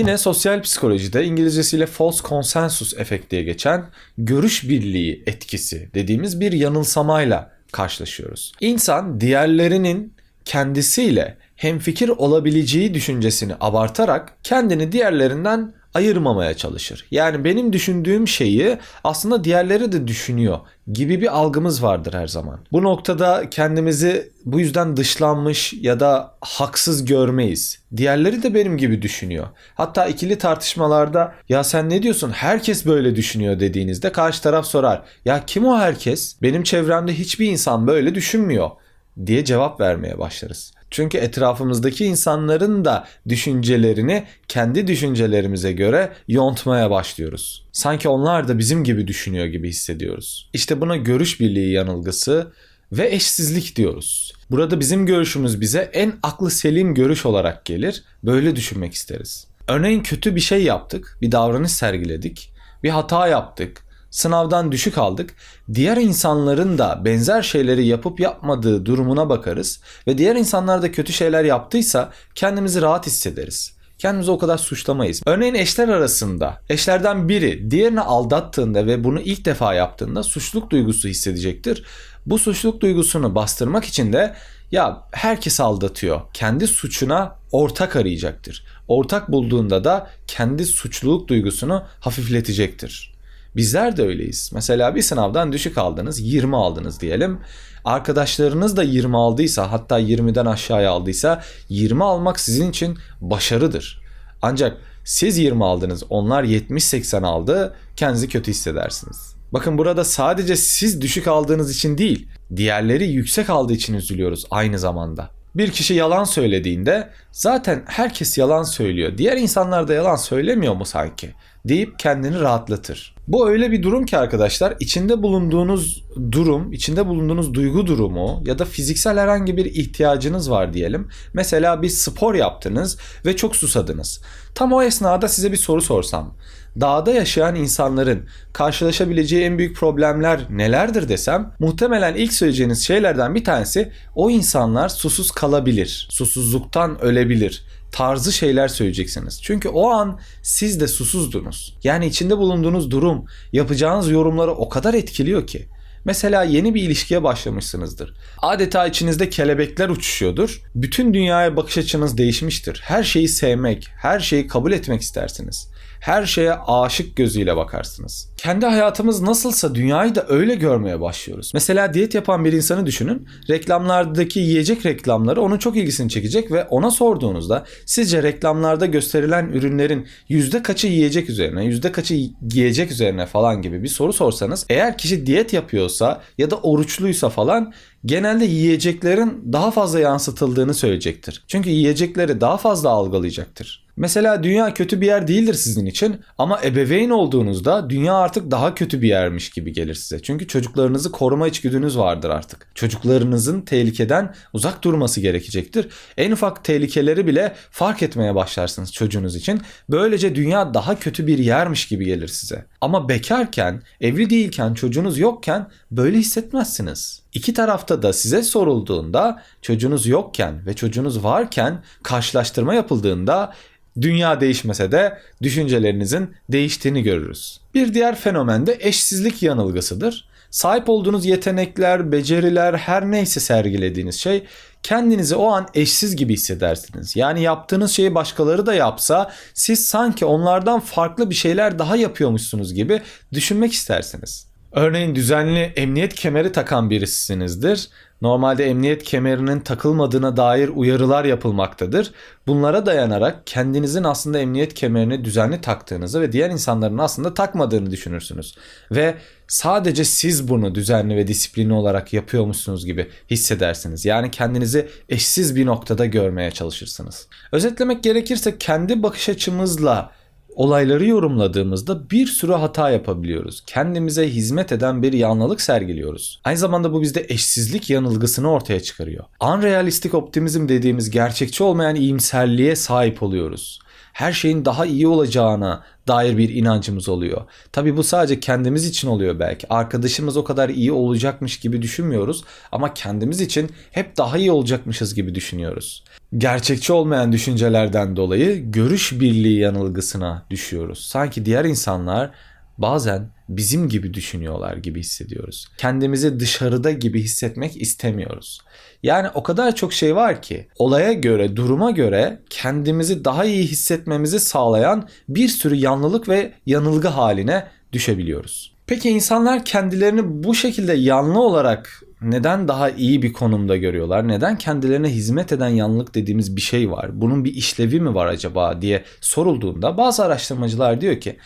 Yine sosyal psikolojide İngilizcesiyle false consensus efekt diye geçen görüş birliği etkisi dediğimiz bir yanılsamayla karşılaşıyoruz. İnsan diğerlerinin kendisiyle hemfikir olabileceği düşüncesini abartarak kendini diğerlerinden ayırmamaya çalışır. Yani benim düşündüğüm şeyi aslında diğerleri de düşünüyor gibi bir algımız vardır her zaman. Bu noktada kendimizi bu yüzden dışlanmış ya da haksız görmeyiz. Diğerleri de benim gibi düşünüyor. Hatta ikili tartışmalarda ya sen ne diyorsun herkes böyle düşünüyor dediğinizde karşı taraf sorar. Ya kim o herkes? Benim çevremde hiçbir insan böyle düşünmüyor diye cevap vermeye başlarız. Çünkü etrafımızdaki insanların da düşüncelerini kendi düşüncelerimize göre yontmaya başlıyoruz. Sanki onlar da bizim gibi düşünüyor gibi hissediyoruz. İşte buna görüş birliği yanılgısı ve eşsizlik diyoruz. Burada bizim görüşümüz bize en aklı selim görüş olarak gelir. Böyle düşünmek isteriz. Örneğin kötü bir şey yaptık, bir davranış sergiledik, bir hata yaptık, sınavdan düşük aldık. Diğer insanların da benzer şeyleri yapıp yapmadığı durumuna bakarız ve diğer insanlar da kötü şeyler yaptıysa kendimizi rahat hissederiz. Kendimizi o kadar suçlamayız. Örneğin eşler arasında eşlerden biri diğerini aldattığında ve bunu ilk defa yaptığında suçluluk duygusu hissedecektir. Bu suçluluk duygusunu bastırmak için de ya herkes aldatıyor. Kendi suçuna ortak arayacaktır. Ortak bulduğunda da kendi suçluluk duygusunu hafifletecektir. Bizler de öyleyiz. Mesela bir sınavdan düşük aldınız, 20 aldınız diyelim. Arkadaşlarınız da 20 aldıysa, hatta 20'den aşağıya aldıysa 20 almak sizin için başarıdır. Ancak siz 20 aldınız, onlar 70-80 aldı, kendinizi kötü hissedersiniz. Bakın burada sadece siz düşük aldığınız için değil, diğerleri yüksek aldığı için üzülüyoruz aynı zamanda. Bir kişi yalan söylediğinde zaten herkes yalan söylüyor. Diğer insanlar da yalan söylemiyor mu sanki? deyip kendini rahatlatır. Bu öyle bir durum ki arkadaşlar içinde bulunduğunuz durum, içinde bulunduğunuz duygu durumu ya da fiziksel herhangi bir ihtiyacınız var diyelim. Mesela bir spor yaptınız ve çok susadınız. Tam o esnada size bir soru sorsam. Dağda yaşayan insanların karşılaşabileceği en büyük problemler nelerdir desem muhtemelen ilk söyleyeceğiniz şeylerden bir tanesi o insanlar susuz kalabilir. Susuzluktan ölebilir tarzı şeyler söyleyeceksiniz. Çünkü o an siz de susuzdunuz. Yani içinde bulunduğunuz durum yapacağınız yorumları o kadar etkiliyor ki. Mesela yeni bir ilişkiye başlamışsınızdır. Adeta içinizde kelebekler uçuşuyordur. Bütün dünyaya bakış açınız değişmiştir. Her şeyi sevmek, her şeyi kabul etmek istersiniz her şeye aşık gözüyle bakarsınız. Kendi hayatımız nasılsa dünyayı da öyle görmeye başlıyoruz. Mesela diyet yapan bir insanı düşünün. Reklamlardaki yiyecek reklamları onun çok ilgisini çekecek ve ona sorduğunuzda sizce reklamlarda gösterilen ürünlerin yüzde kaçı yiyecek üzerine, yüzde kaçı giyecek üzerine falan gibi bir soru sorsanız eğer kişi diyet yapıyorsa ya da oruçluysa falan genelde yiyeceklerin daha fazla yansıtıldığını söyleyecektir. Çünkü yiyecekleri daha fazla algılayacaktır. Mesela dünya kötü bir yer değildir sizin için ama ebeveyn olduğunuzda dünya artık daha kötü bir yermiş gibi gelir size. Çünkü çocuklarınızı koruma içgüdünüz vardır artık. Çocuklarınızın tehlikeden uzak durması gerekecektir. En ufak tehlikeleri bile fark etmeye başlarsınız çocuğunuz için. Böylece dünya daha kötü bir yermiş gibi gelir size. Ama bekarken, evli değilken, çocuğunuz yokken böyle hissetmezsiniz. İki tarafta da size sorulduğunda çocuğunuz yokken ve çocuğunuz varken karşılaştırma yapıldığında Dünya değişmese de düşüncelerinizin değiştiğini görürüz. Bir diğer fenomen de eşsizlik yanılgısıdır. Sahip olduğunuz yetenekler, beceriler, her neyse sergilediğiniz şey kendinizi o an eşsiz gibi hissedersiniz. Yani yaptığınız şeyi başkaları da yapsa siz sanki onlardan farklı bir şeyler daha yapıyormuşsunuz gibi düşünmek istersiniz. Örneğin düzenli emniyet kemeri takan birisisinizdir. Normalde emniyet kemerinin takılmadığına dair uyarılar yapılmaktadır. Bunlara dayanarak kendinizin aslında emniyet kemerini düzenli taktığınızı ve diğer insanların aslında takmadığını düşünürsünüz. Ve sadece siz bunu düzenli ve disiplinli olarak yapıyormuşsunuz gibi hissedersiniz. Yani kendinizi eşsiz bir noktada görmeye çalışırsınız. Özetlemek gerekirse kendi bakış açımızla olayları yorumladığımızda bir sürü hata yapabiliyoruz. Kendimize hizmet eden bir yanlılık sergiliyoruz. Aynı zamanda bu bizde eşsizlik yanılgısını ortaya çıkarıyor. Unrealistik optimizm dediğimiz gerçekçi olmayan iyimserliğe sahip oluyoruz. Her şeyin daha iyi olacağına dair bir inancımız oluyor. Tabii bu sadece kendimiz için oluyor belki. Arkadaşımız o kadar iyi olacakmış gibi düşünmüyoruz ama kendimiz için hep daha iyi olacakmışız gibi düşünüyoruz. Gerçekçi olmayan düşüncelerden dolayı görüş birliği yanılgısına düşüyoruz. Sanki diğer insanlar bazen bizim gibi düşünüyorlar gibi hissediyoruz. Kendimizi dışarıda gibi hissetmek istemiyoruz. Yani o kadar çok şey var ki olaya göre, duruma göre kendimizi daha iyi hissetmemizi sağlayan bir sürü yanlılık ve yanılgı haline düşebiliyoruz. Peki insanlar kendilerini bu şekilde yanlı olarak neden daha iyi bir konumda görüyorlar? Neden kendilerine hizmet eden yanlılık dediğimiz bir şey var? Bunun bir işlevi mi var acaba diye sorulduğunda bazı araştırmacılar diyor ki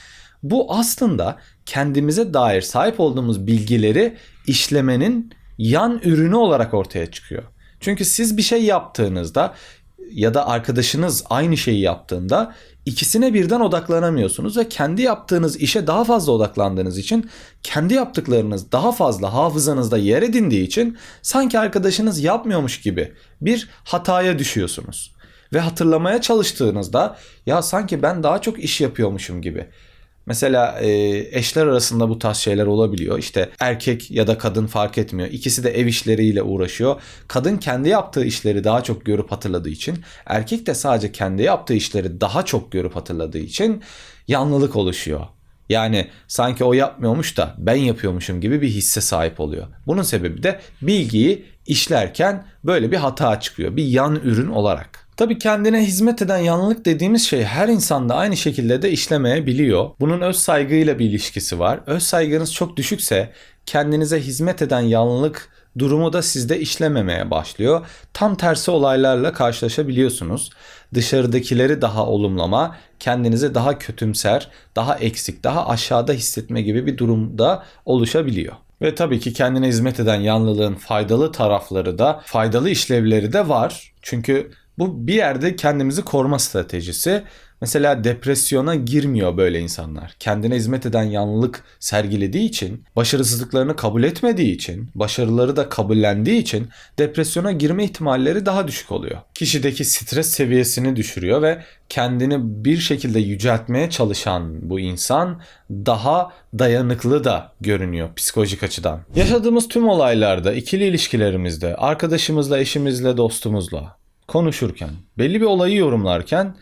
bu aslında kendimize dair sahip olduğumuz bilgileri işlemenin yan ürünü olarak ortaya çıkıyor. Çünkü siz bir şey yaptığınızda ya da arkadaşınız aynı şeyi yaptığında ikisine birden odaklanamıyorsunuz ve kendi yaptığınız işe daha fazla odaklandığınız için kendi yaptıklarınız daha fazla hafızanızda yer edindiği için sanki arkadaşınız yapmıyormuş gibi bir hataya düşüyorsunuz. Ve hatırlamaya çalıştığınızda ya sanki ben daha çok iş yapıyormuşum gibi Mesela e, eşler arasında bu tarz şeyler olabiliyor. İşte erkek ya da kadın fark etmiyor. İkisi de ev işleriyle uğraşıyor. Kadın kendi yaptığı işleri daha çok görüp hatırladığı için, erkek de sadece kendi yaptığı işleri daha çok görüp hatırladığı için yanlılık oluşuyor. Yani sanki o yapmıyormuş da ben yapıyormuşum gibi bir hisse sahip oluyor. Bunun sebebi de bilgiyi işlerken böyle bir hata çıkıyor. Bir yan ürün olarak. Tabii kendine hizmet eden yanlılık dediğimiz şey her insanda aynı şekilde de işlemeyebiliyor. Bunun öz saygıyla bir ilişkisi var. Öz saygınız çok düşükse kendinize hizmet eden yanlılık durumu da sizde işlememeye başlıyor. Tam tersi olaylarla karşılaşabiliyorsunuz. Dışarıdakileri daha olumlama, kendinizi daha kötümser, daha eksik, daha aşağıda hissetme gibi bir durumda oluşabiliyor. Ve tabii ki kendine hizmet eden yanlılığın faydalı tarafları da, faydalı işlevleri de var. Çünkü bu bir yerde kendimizi koruma stratejisi. Mesela depresyona girmiyor böyle insanlar. Kendine hizmet eden yanlılık sergilediği için, başarısızlıklarını kabul etmediği için, başarıları da kabullendiği için depresyona girme ihtimalleri daha düşük oluyor. Kişideki stres seviyesini düşürüyor ve kendini bir şekilde yüceltmeye çalışan bu insan daha dayanıklı da görünüyor psikolojik açıdan. Yaşadığımız tüm olaylarda, ikili ilişkilerimizde, arkadaşımızla, eşimizle, dostumuzla konuşurken, belli bir olayı yorumlarken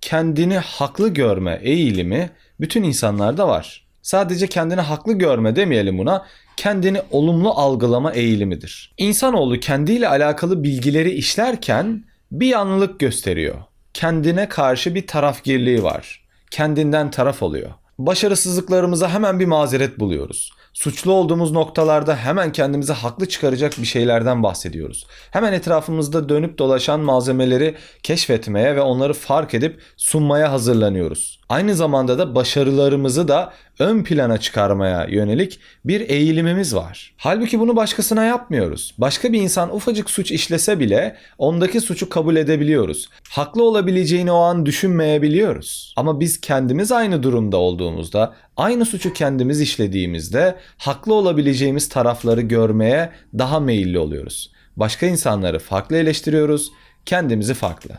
kendini haklı görme eğilimi bütün insanlarda var. Sadece kendini haklı görme demeyelim buna, kendini olumlu algılama eğilimidir. İnsanoğlu kendiyle alakalı bilgileri işlerken bir yanlılık gösteriyor. Kendine karşı bir tarafgirliği var. Kendinden taraf oluyor. Başarısızlıklarımıza hemen bir mazeret buluyoruz suçlu olduğumuz noktalarda hemen kendimize haklı çıkaracak bir şeylerden bahsediyoruz. Hemen etrafımızda dönüp dolaşan malzemeleri keşfetmeye ve onları fark edip sunmaya hazırlanıyoruz. Aynı zamanda da başarılarımızı da ön plana çıkarmaya yönelik bir eğilimimiz var. Halbuki bunu başkasına yapmıyoruz. Başka bir insan ufacık suç işlese bile ondaki suçu kabul edebiliyoruz. Haklı olabileceğini o an düşünmeyebiliyoruz. Ama biz kendimiz aynı durumda olduğumuzda, aynı suçu kendimiz işlediğimizde haklı olabileceğimiz tarafları görmeye daha meyilli oluyoruz. Başka insanları farklı eleştiriyoruz, kendimizi farklı.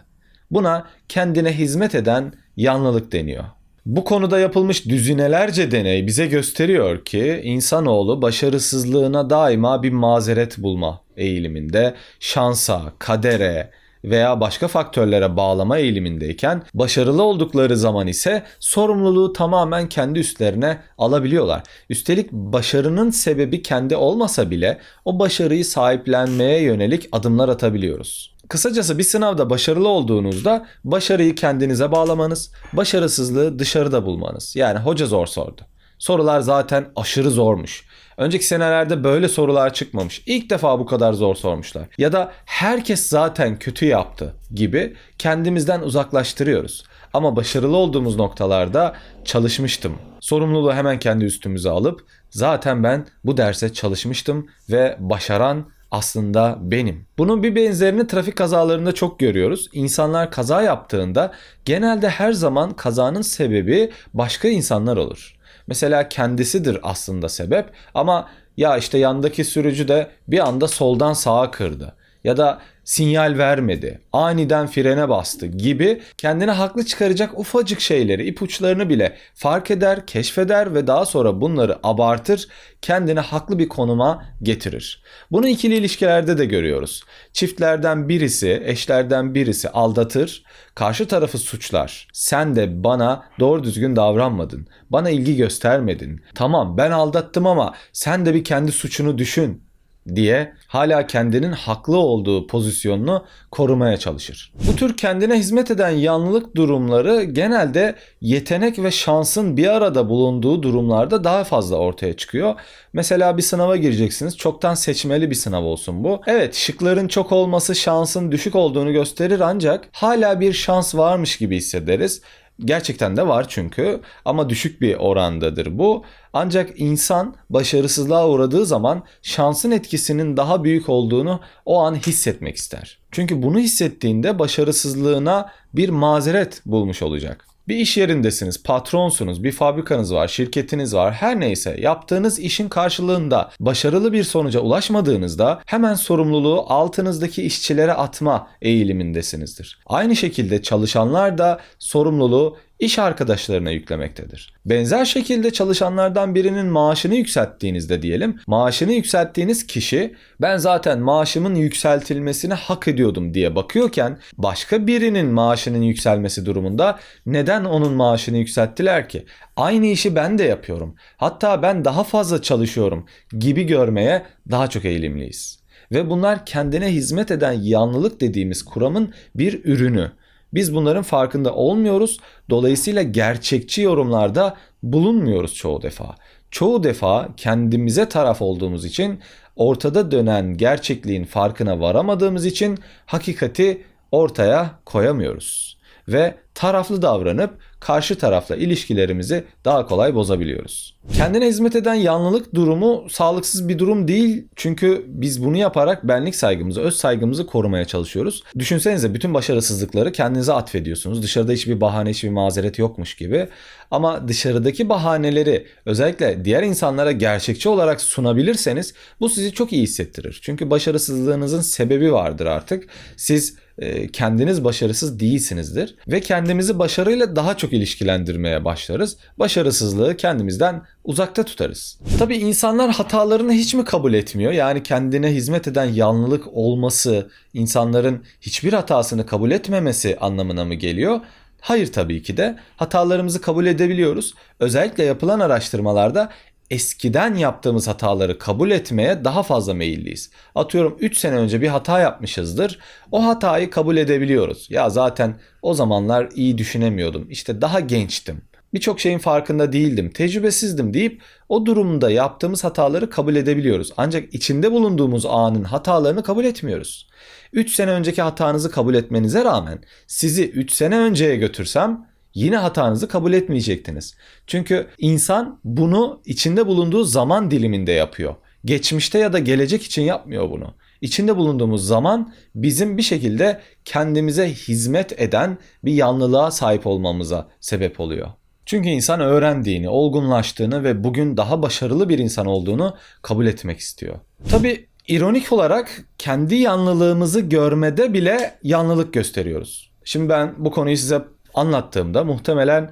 Buna kendine hizmet eden yanlılık deniyor. Bu konuda yapılmış düzinelerce deney bize gösteriyor ki insanoğlu başarısızlığına daima bir mazeret bulma eğiliminde, şansa, kadere, veya başka faktörlere bağlama eğilimindeyken başarılı oldukları zaman ise sorumluluğu tamamen kendi üstlerine alabiliyorlar. Üstelik başarının sebebi kendi olmasa bile o başarıyı sahiplenmeye yönelik adımlar atabiliyoruz. Kısacası bir sınavda başarılı olduğunuzda başarıyı kendinize bağlamanız, başarısızlığı dışarıda bulmanız. Yani hoca zor sordu. Sorular zaten aşırı zormuş. Önceki senelerde böyle sorular çıkmamış. İlk defa bu kadar zor sormuşlar. Ya da herkes zaten kötü yaptı gibi kendimizden uzaklaştırıyoruz. Ama başarılı olduğumuz noktalarda çalışmıştım. Sorumluluğu hemen kendi üstümüze alıp zaten ben bu derse çalışmıştım ve başaran aslında benim. Bunun bir benzerini trafik kazalarında çok görüyoruz. İnsanlar kaza yaptığında genelde her zaman kazanın sebebi başka insanlar olur. Mesela kendisidir aslında sebep ama ya işte yandaki sürücü de bir anda soldan sağa kırdı. Ya da sinyal vermedi, aniden frene bastı gibi kendine haklı çıkaracak ufacık şeyleri, ipuçlarını bile fark eder, keşfeder ve daha sonra bunları abartır, kendini haklı bir konuma getirir. Bunu ikili ilişkilerde de görüyoruz. Çiftlerden birisi, eşlerden birisi aldatır, karşı tarafı suçlar. Sen de bana doğru düzgün davranmadın. Bana ilgi göstermedin. Tamam ben aldattım ama sen de bir kendi suçunu düşün diye hala kendinin haklı olduğu pozisyonunu korumaya çalışır. Bu tür kendine hizmet eden yanlılık durumları genelde yetenek ve şansın bir arada bulunduğu durumlarda daha fazla ortaya çıkıyor. Mesela bir sınava gireceksiniz. Çoktan seçmeli bir sınav olsun bu. Evet şıkların çok olması şansın düşük olduğunu gösterir ancak hala bir şans varmış gibi hissederiz. Gerçekten de var çünkü ama düşük bir orandadır bu. Ancak insan başarısızlığa uğradığı zaman şansın etkisinin daha büyük olduğunu o an hissetmek ister. Çünkü bunu hissettiğinde başarısızlığına bir mazeret bulmuş olacak. Bir iş yerindesiniz, patronsunuz, bir fabrikanız var, şirketiniz var. Her neyse yaptığınız işin karşılığında başarılı bir sonuca ulaşmadığınızda hemen sorumluluğu altınızdaki işçilere atma eğilimindesinizdir. Aynı şekilde çalışanlar da sorumluluğu iş arkadaşlarına yüklemektedir. Benzer şekilde çalışanlardan birinin maaşını yükselttiğinizde diyelim, maaşını yükselttiğiniz kişi ben zaten maaşımın yükseltilmesini hak ediyordum diye bakıyorken başka birinin maaşının yükselmesi durumunda neden onun maaşını yükselttiler ki? Aynı işi ben de yapıyorum. Hatta ben daha fazla çalışıyorum gibi görmeye daha çok eğilimliyiz. Ve bunlar kendine hizmet eden yanlılık dediğimiz kuramın bir ürünü. Biz bunların farkında olmuyoruz. Dolayısıyla gerçekçi yorumlarda bulunmuyoruz çoğu defa. Çoğu defa kendimize taraf olduğumuz için ortada dönen gerçekliğin farkına varamadığımız için hakikati ortaya koyamıyoruz ve taraflı davranıp karşı tarafla ilişkilerimizi daha kolay bozabiliyoruz. Kendine hizmet eden yanlılık durumu sağlıksız bir durum değil. Çünkü biz bunu yaparak benlik saygımızı, öz saygımızı korumaya çalışıyoruz. Düşünsenize bütün başarısızlıkları kendinize atfediyorsunuz. Dışarıda hiçbir bahane, hiçbir mazeret yokmuş gibi. Ama dışarıdaki bahaneleri özellikle diğer insanlara gerçekçi olarak sunabilirseniz bu sizi çok iyi hissettirir. Çünkü başarısızlığınızın sebebi vardır artık. Siz e, kendiniz başarısız değilsinizdir ve kendimizi başarıyla daha çok ilişkilendirmeye başlarız. Başarısızlığı kendimizden uzakta tutarız. Tabi insanlar hatalarını hiç mi kabul etmiyor? Yani kendine hizmet eden yanlılık olması, insanların hiçbir hatasını kabul etmemesi anlamına mı geliyor? Hayır tabii ki de hatalarımızı kabul edebiliyoruz. Özellikle yapılan araştırmalarda eskiden yaptığımız hataları kabul etmeye daha fazla meyilliyiz. Atıyorum 3 sene önce bir hata yapmışızdır. O hatayı kabul edebiliyoruz. Ya zaten o zamanlar iyi düşünemiyordum. İşte daha gençtim. Birçok şeyin farkında değildim, tecrübesizdim deyip o durumda yaptığımız hataları kabul edebiliyoruz. Ancak içinde bulunduğumuz anın hatalarını kabul etmiyoruz. 3 sene önceki hatanızı kabul etmenize rağmen sizi 3 sene önceye götürsem yine hatanızı kabul etmeyecektiniz. Çünkü insan bunu içinde bulunduğu zaman diliminde yapıyor. Geçmişte ya da gelecek için yapmıyor bunu. İçinde bulunduğumuz zaman bizim bir şekilde kendimize hizmet eden bir yanlılığa sahip olmamıza sebep oluyor. Çünkü insan öğrendiğini, olgunlaştığını ve bugün daha başarılı bir insan olduğunu kabul etmek istiyor. Tabi ironik olarak kendi yanlılığımızı görmede bile yanlılık gösteriyoruz. Şimdi ben bu konuyu size anlattığımda muhtemelen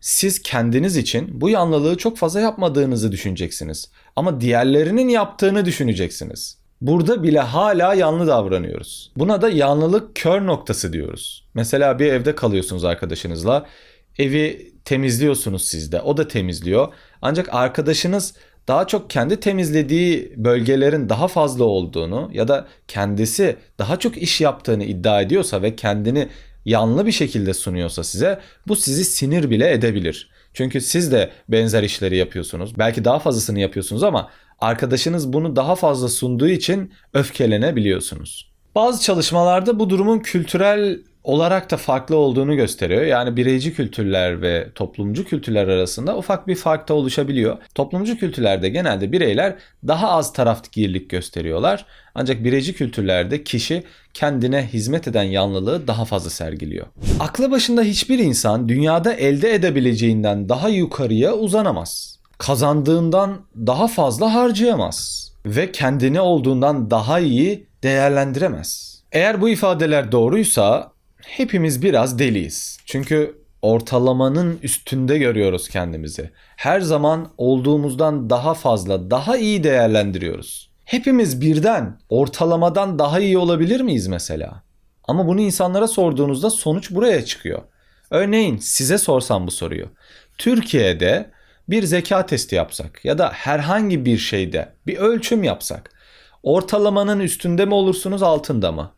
siz kendiniz için bu yanlılığı çok fazla yapmadığınızı düşüneceksiniz. Ama diğerlerinin yaptığını düşüneceksiniz. Burada bile hala yanlı davranıyoruz. Buna da yanlılık kör noktası diyoruz. Mesela bir evde kalıyorsunuz arkadaşınızla. Evi temizliyorsunuz siz de. O da temizliyor. Ancak arkadaşınız daha çok kendi temizlediği bölgelerin daha fazla olduğunu ya da kendisi daha çok iş yaptığını iddia ediyorsa ve kendini yanlı bir şekilde sunuyorsa size bu sizi sinir bile edebilir. Çünkü siz de benzer işleri yapıyorsunuz. Belki daha fazlasını yapıyorsunuz ama arkadaşınız bunu daha fazla sunduğu için öfkelenebiliyorsunuz. Bazı çalışmalarda bu durumun kültürel olarak da farklı olduğunu gösteriyor. Yani bireyci kültürler ve toplumcu kültürler arasında ufak bir fark da oluşabiliyor. Toplumcu kültürlerde genelde bireyler daha az tarafgirlik gösteriyorlar. Ancak bireyci kültürlerde kişi kendine hizmet eden yanlılığı daha fazla sergiliyor. Aklı başında hiçbir insan dünyada elde edebileceğinden daha yukarıya uzanamaz. Kazandığından daha fazla harcayamaz ve kendini olduğundan daha iyi değerlendiremez. Eğer bu ifadeler doğruysa hepimiz biraz deliyiz. Çünkü ortalamanın üstünde görüyoruz kendimizi. Her zaman olduğumuzdan daha fazla, daha iyi değerlendiriyoruz. Hepimiz birden ortalamadan daha iyi olabilir miyiz mesela? Ama bunu insanlara sorduğunuzda sonuç buraya çıkıyor. Örneğin size sorsam bu soruyu. Türkiye'de bir zeka testi yapsak ya da herhangi bir şeyde bir ölçüm yapsak ortalamanın üstünde mi olursunuz altında mı?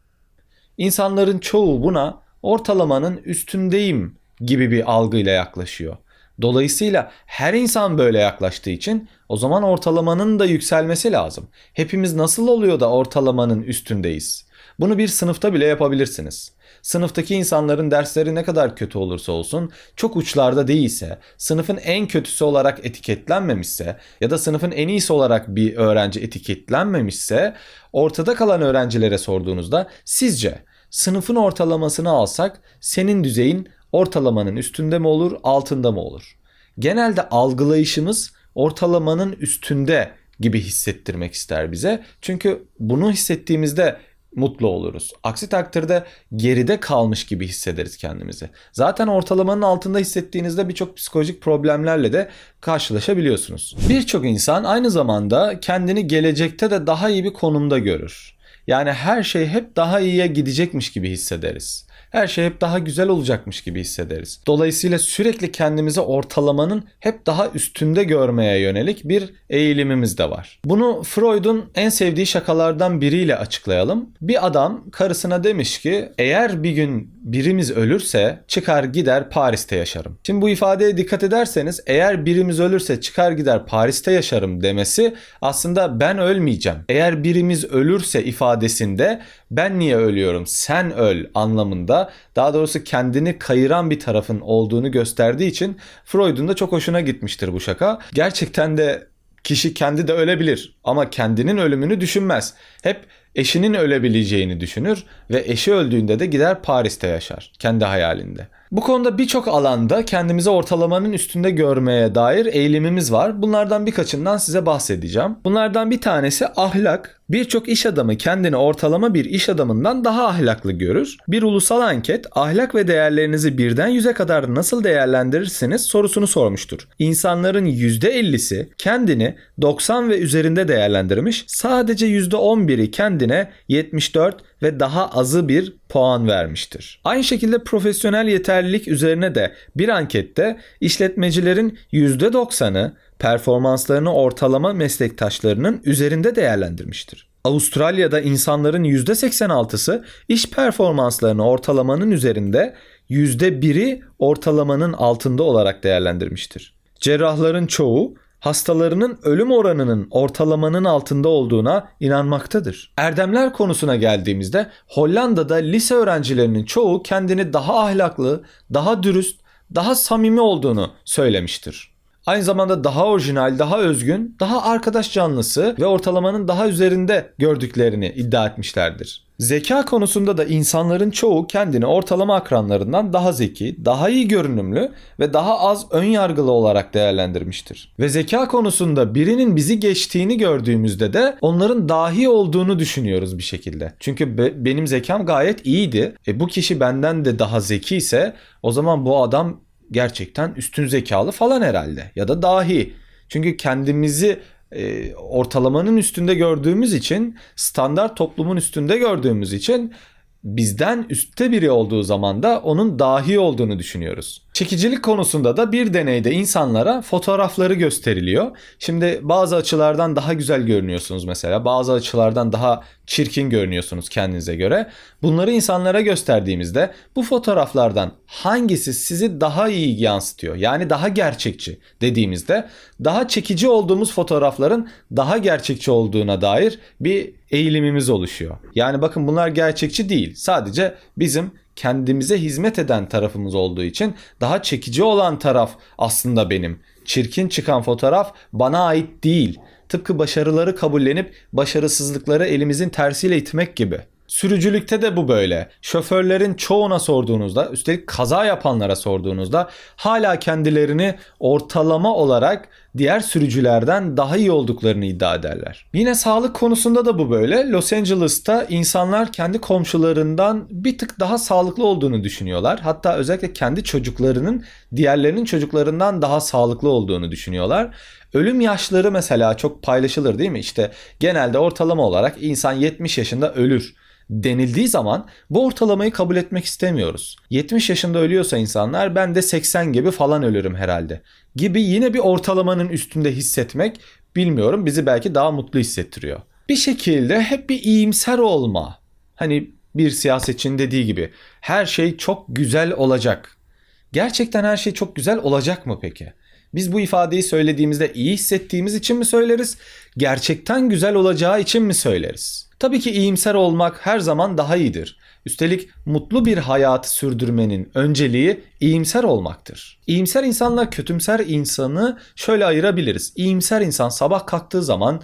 İnsanların çoğu buna ortalamanın üstündeyim gibi bir algıyla yaklaşıyor. Dolayısıyla her insan böyle yaklaştığı için o zaman ortalamanın da yükselmesi lazım. Hepimiz nasıl oluyor da ortalamanın üstündeyiz? Bunu bir sınıfta bile yapabilirsiniz. Sınıftaki insanların dersleri ne kadar kötü olursa olsun, çok uçlarda değilse, sınıfın en kötüsü olarak etiketlenmemişse ya da sınıfın en iyisi olarak bir öğrenci etiketlenmemişse, ortada kalan öğrencilere sorduğunuzda sizce sınıfın ortalamasını alsak senin düzeyin ortalamanın üstünde mi olur, altında mı olur? Genelde algılayışımız ortalamanın üstünde gibi hissettirmek ister bize. Çünkü bunu hissettiğimizde mutlu oluruz. Aksi takdirde geride kalmış gibi hissederiz kendimizi. Zaten ortalamanın altında hissettiğinizde birçok psikolojik problemlerle de karşılaşabiliyorsunuz. Birçok insan aynı zamanda kendini gelecekte de daha iyi bir konumda görür. Yani her şey hep daha iyiye gidecekmiş gibi hissederiz her şey hep daha güzel olacakmış gibi hissederiz. Dolayısıyla sürekli kendimizi ortalamanın hep daha üstünde görmeye yönelik bir eğilimimiz de var. Bunu Freud'un en sevdiği şakalardan biriyle açıklayalım. Bir adam karısına demiş ki eğer bir gün birimiz ölürse çıkar gider Paris'te yaşarım. Şimdi bu ifadeye dikkat ederseniz eğer birimiz ölürse çıkar gider Paris'te yaşarım demesi aslında ben ölmeyeceğim. Eğer birimiz ölürse ifadesinde ben niye ölüyorum sen öl anlamında daha doğrusu kendini kayıran bir tarafın olduğunu gösterdiği için Freud'un da çok hoşuna gitmiştir bu şaka. Gerçekten de kişi kendi de ölebilir ama kendinin ölümünü düşünmez. Hep eşinin ölebileceğini düşünür ve eşi öldüğünde de gider Paris'te yaşar kendi hayalinde. Bu konuda birçok alanda kendimizi ortalamanın üstünde görmeye dair eğilimimiz var. Bunlardan birkaçından size bahsedeceğim. Bunlardan bir tanesi ahlak. Birçok iş adamı kendini ortalama bir iş adamından daha ahlaklı görür. Bir ulusal anket ahlak ve değerlerinizi birden yüze kadar nasıl değerlendirirsiniz sorusunu sormuştur. İnsanların %50'si kendini 90 ve üzerinde değerlendirmiş. Sadece %11'i kendine 74 ve daha azı bir puan vermiştir. Aynı şekilde profesyonel yeterlilik üzerine de bir ankette işletmecilerin %90'ı performanslarını ortalama meslektaşlarının üzerinde değerlendirmiştir. Avustralya'da insanların %86'sı iş performanslarını ortalamanın üzerinde, %1'i ortalamanın altında olarak değerlendirmiştir. Cerrahların çoğu hastalarının ölüm oranının ortalamanın altında olduğuna inanmaktadır. Erdemler konusuna geldiğimizde Hollanda'da lise öğrencilerinin çoğu kendini daha ahlaklı, daha dürüst, daha samimi olduğunu söylemiştir. Aynı zamanda daha orijinal, daha özgün, daha arkadaş canlısı ve ortalamanın daha üzerinde gördüklerini iddia etmişlerdir. Zeka konusunda da insanların çoğu kendini ortalama akranlarından daha zeki, daha iyi görünümlü ve daha az ön yargılı olarak değerlendirmiştir. Ve zeka konusunda birinin bizi geçtiğini gördüğümüzde de onların dahi olduğunu düşünüyoruz bir şekilde. Çünkü be, benim zekam gayet iyiydi. E bu kişi benden de daha zeki ise o zaman bu adam gerçekten üstün zekalı falan herhalde ya da dahi. Çünkü kendimizi e, ortalamanın üstünde gördüğümüz için, standart toplumun üstünde gördüğümüz için bizden üstte biri olduğu zaman da onun dahi olduğunu düşünüyoruz. Çekicilik konusunda da bir deneyde insanlara fotoğrafları gösteriliyor. Şimdi bazı açılardan daha güzel görünüyorsunuz mesela. Bazı açılardan daha çirkin görünüyorsunuz kendinize göre. Bunları insanlara gösterdiğimizde bu fotoğraflardan hangisi sizi daha iyi yansıtıyor? Yani daha gerçekçi dediğimizde daha çekici olduğumuz fotoğrafların daha gerçekçi olduğuna dair bir eğilimimiz oluşuyor. Yani bakın bunlar gerçekçi değil. Sadece bizim kendimize hizmet eden tarafımız olduğu için daha çekici olan taraf aslında benim. Çirkin çıkan fotoğraf bana ait değil. Tıpkı başarıları kabullenip başarısızlıkları elimizin tersiyle itmek gibi. Sürücülükte de bu böyle. Şoförlerin çoğuna sorduğunuzda, üstelik kaza yapanlara sorduğunuzda hala kendilerini ortalama olarak diğer sürücülerden daha iyi olduklarını iddia ederler. Yine sağlık konusunda da bu böyle. Los Angeles'ta insanlar kendi komşularından bir tık daha sağlıklı olduğunu düşünüyorlar. Hatta özellikle kendi çocuklarının diğerlerinin çocuklarından daha sağlıklı olduğunu düşünüyorlar. Ölüm yaşları mesela çok paylaşılır değil mi? İşte genelde ortalama olarak insan 70 yaşında ölür denildiği zaman bu ortalamayı kabul etmek istemiyoruz. 70 yaşında ölüyorsa insanlar ben de 80 gibi falan ölürüm herhalde gibi yine bir ortalamanın üstünde hissetmek bilmiyorum bizi belki daha mutlu hissettiriyor. Bir şekilde hep bir iyimser olma. Hani bir siyasetçinin dediği gibi her şey çok güzel olacak. Gerçekten her şey çok güzel olacak mı peki? Biz bu ifadeyi söylediğimizde iyi hissettiğimiz için mi söyleriz? Gerçekten güzel olacağı için mi söyleriz? Tabii ki iyimser olmak her zaman daha iyidir. Üstelik mutlu bir hayatı sürdürmenin önceliği iyimser olmaktır. İyimser insanla kötümser insanı şöyle ayırabiliriz. İyimser insan sabah kalktığı zaman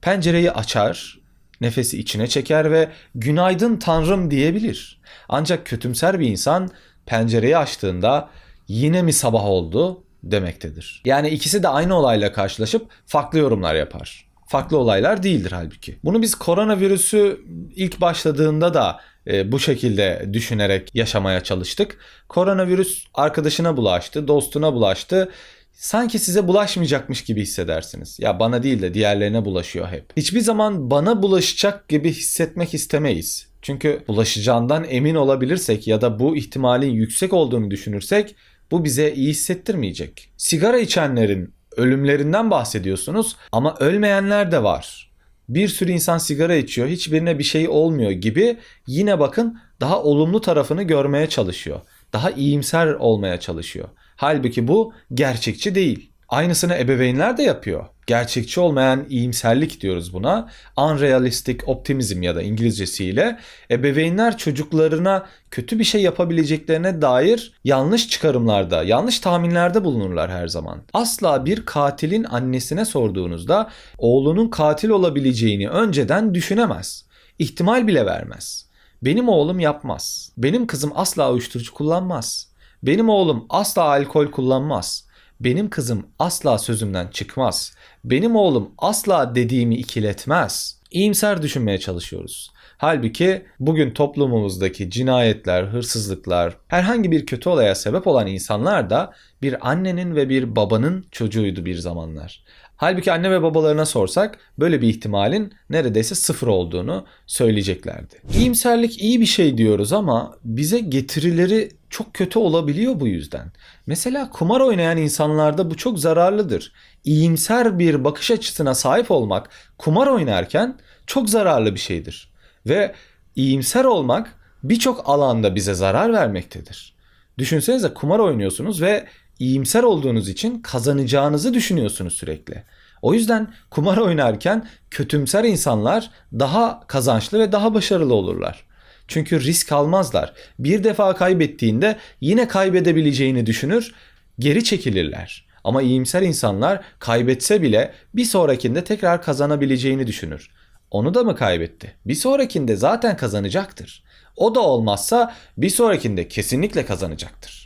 pencereyi açar, nefesi içine çeker ve günaydın tanrım diyebilir. Ancak kötümser bir insan pencereyi açtığında yine mi sabah oldu demektedir. Yani ikisi de aynı olayla karşılaşıp farklı yorumlar yapar. Farklı olaylar değildir halbuki. Bunu biz koronavirüsü ilk başladığında da e, bu şekilde düşünerek yaşamaya çalıştık. Koronavirüs arkadaşına bulaştı, dostuna bulaştı. Sanki size bulaşmayacakmış gibi hissedersiniz. Ya bana değil de diğerlerine bulaşıyor hep. Hiçbir zaman bana bulaşacak gibi hissetmek istemeyiz. Çünkü bulaşacağından emin olabilirsek ya da bu ihtimalin yüksek olduğunu düşünürsek bu bize iyi hissettirmeyecek. Sigara içenlerin ölümlerinden bahsediyorsunuz ama ölmeyenler de var. Bir sürü insan sigara içiyor, hiçbirine bir şey olmuyor gibi yine bakın daha olumlu tarafını görmeye çalışıyor. Daha iyimser olmaya çalışıyor. Halbuki bu gerçekçi değil. Aynısını ebeveynler de yapıyor. Gerçekçi olmayan iyimserlik diyoruz buna. Unrealistic optimizm ya da İngilizcesiyle ebeveynler çocuklarına kötü bir şey yapabileceklerine dair yanlış çıkarımlarda, yanlış tahminlerde bulunurlar her zaman. Asla bir katilin annesine sorduğunuzda oğlunun katil olabileceğini önceden düşünemez. İhtimal bile vermez. Benim oğlum yapmaz. Benim kızım asla uyuşturucu kullanmaz. Benim oğlum asla alkol kullanmaz. Benim kızım asla sözümden çıkmaz. Benim oğlum asla dediğimi ikiletmez. İyimser düşünmeye çalışıyoruz. Halbuki bugün toplumumuzdaki cinayetler, hırsızlıklar, herhangi bir kötü olaya sebep olan insanlar da bir annenin ve bir babanın çocuğuydu bir zamanlar. Halbuki anne ve babalarına sorsak böyle bir ihtimalin neredeyse sıfır olduğunu söyleyeceklerdi. İyimserlik iyi bir şey diyoruz ama bize getirileri çok kötü olabiliyor bu yüzden. Mesela kumar oynayan insanlarda bu çok zararlıdır. İyimser bir bakış açısına sahip olmak kumar oynarken çok zararlı bir şeydir. Ve iyimser olmak birçok alanda bize zarar vermektedir. Düşünsenize kumar oynuyorsunuz ve iyimser olduğunuz için kazanacağınızı düşünüyorsunuz sürekli. O yüzden kumar oynarken kötümser insanlar daha kazançlı ve daha başarılı olurlar. Çünkü risk almazlar. Bir defa kaybettiğinde yine kaybedebileceğini düşünür, geri çekilirler. Ama iyimser insanlar kaybetse bile bir sonrakinde tekrar kazanabileceğini düşünür. Onu da mı kaybetti? Bir sonrakinde zaten kazanacaktır. O da olmazsa bir sonrakinde kesinlikle kazanacaktır.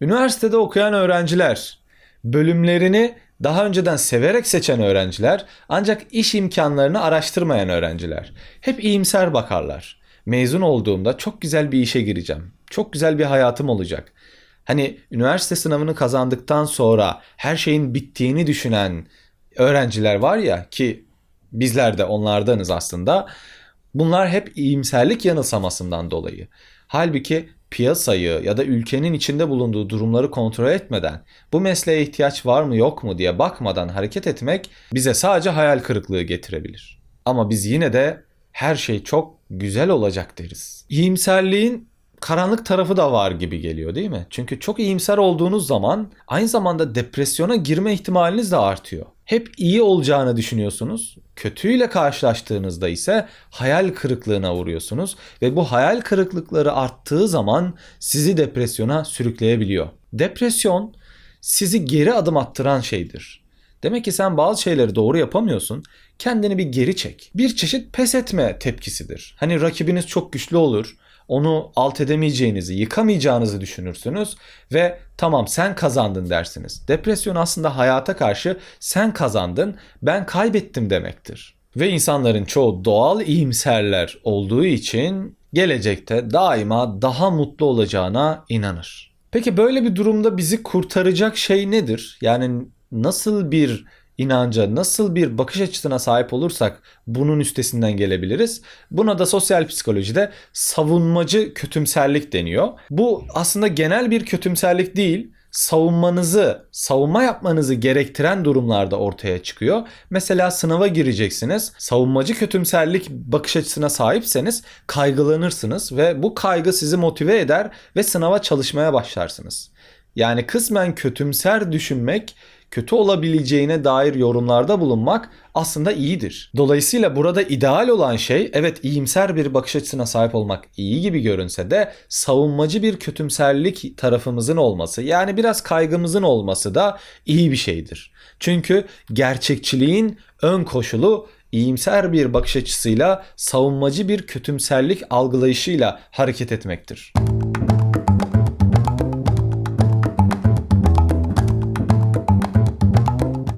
Üniversitede okuyan öğrenciler bölümlerini daha önceden severek seçen öğrenciler ancak iş imkanlarını araştırmayan öğrenciler. Hep iyimser bakarlar. Mezun olduğumda çok güzel bir işe gireceğim. Çok güzel bir hayatım olacak. Hani üniversite sınavını kazandıktan sonra her şeyin bittiğini düşünen öğrenciler var ya ki bizler de onlardanız aslında. Bunlar hep iyimserlik yanılsamasından dolayı. Halbuki piyasayı ya da ülkenin içinde bulunduğu durumları kontrol etmeden bu mesleğe ihtiyaç var mı yok mu diye bakmadan hareket etmek bize sadece hayal kırıklığı getirebilir. Ama biz yine de her şey çok güzel olacak deriz. İyimserliğin karanlık tarafı da var gibi geliyor değil mi? Çünkü çok iyimser olduğunuz zaman aynı zamanda depresyona girme ihtimaliniz de artıyor. Hep iyi olacağını düşünüyorsunuz. Kötüyle karşılaştığınızda ise hayal kırıklığına uğruyorsunuz ve bu hayal kırıklıkları arttığı zaman sizi depresyona sürükleyebiliyor. Depresyon sizi geri adım attıran şeydir. Demek ki sen bazı şeyleri doğru yapamıyorsun. kendini bir geri çek. Bir çeşit pes etme tepkisidir. Hani rakibiniz çok güçlü olur. Onu alt edemeyeceğinizi, yıkamayacağınızı düşünürsünüz ve tamam sen kazandın dersiniz. Depresyon aslında hayata karşı sen kazandın, ben kaybettim demektir. Ve insanların çoğu doğal iyimserler olduğu için gelecekte daima daha mutlu olacağına inanır. Peki böyle bir durumda bizi kurtaracak şey nedir? Yani nasıl bir inanca, nasıl bir bakış açısına sahip olursak bunun üstesinden gelebiliriz. Buna da sosyal psikolojide savunmacı kötümserlik deniyor. Bu aslında genel bir kötümserlik değil savunmanızı, savunma yapmanızı gerektiren durumlarda ortaya çıkıyor. Mesela sınava gireceksiniz. Savunmacı kötümserlik bakış açısına sahipseniz kaygılanırsınız ve bu kaygı sizi motive eder ve sınava çalışmaya başlarsınız. Yani kısmen kötümser düşünmek kötü olabileceğine dair yorumlarda bulunmak aslında iyidir. Dolayısıyla burada ideal olan şey evet iyimser bir bakış açısına sahip olmak iyi gibi görünse de savunmacı bir kötümserlik tarafımızın olması yani biraz kaygımızın olması da iyi bir şeydir. Çünkü gerçekçiliğin ön koşulu iyimser bir bakış açısıyla savunmacı bir kötümserlik algılayışıyla hareket etmektir.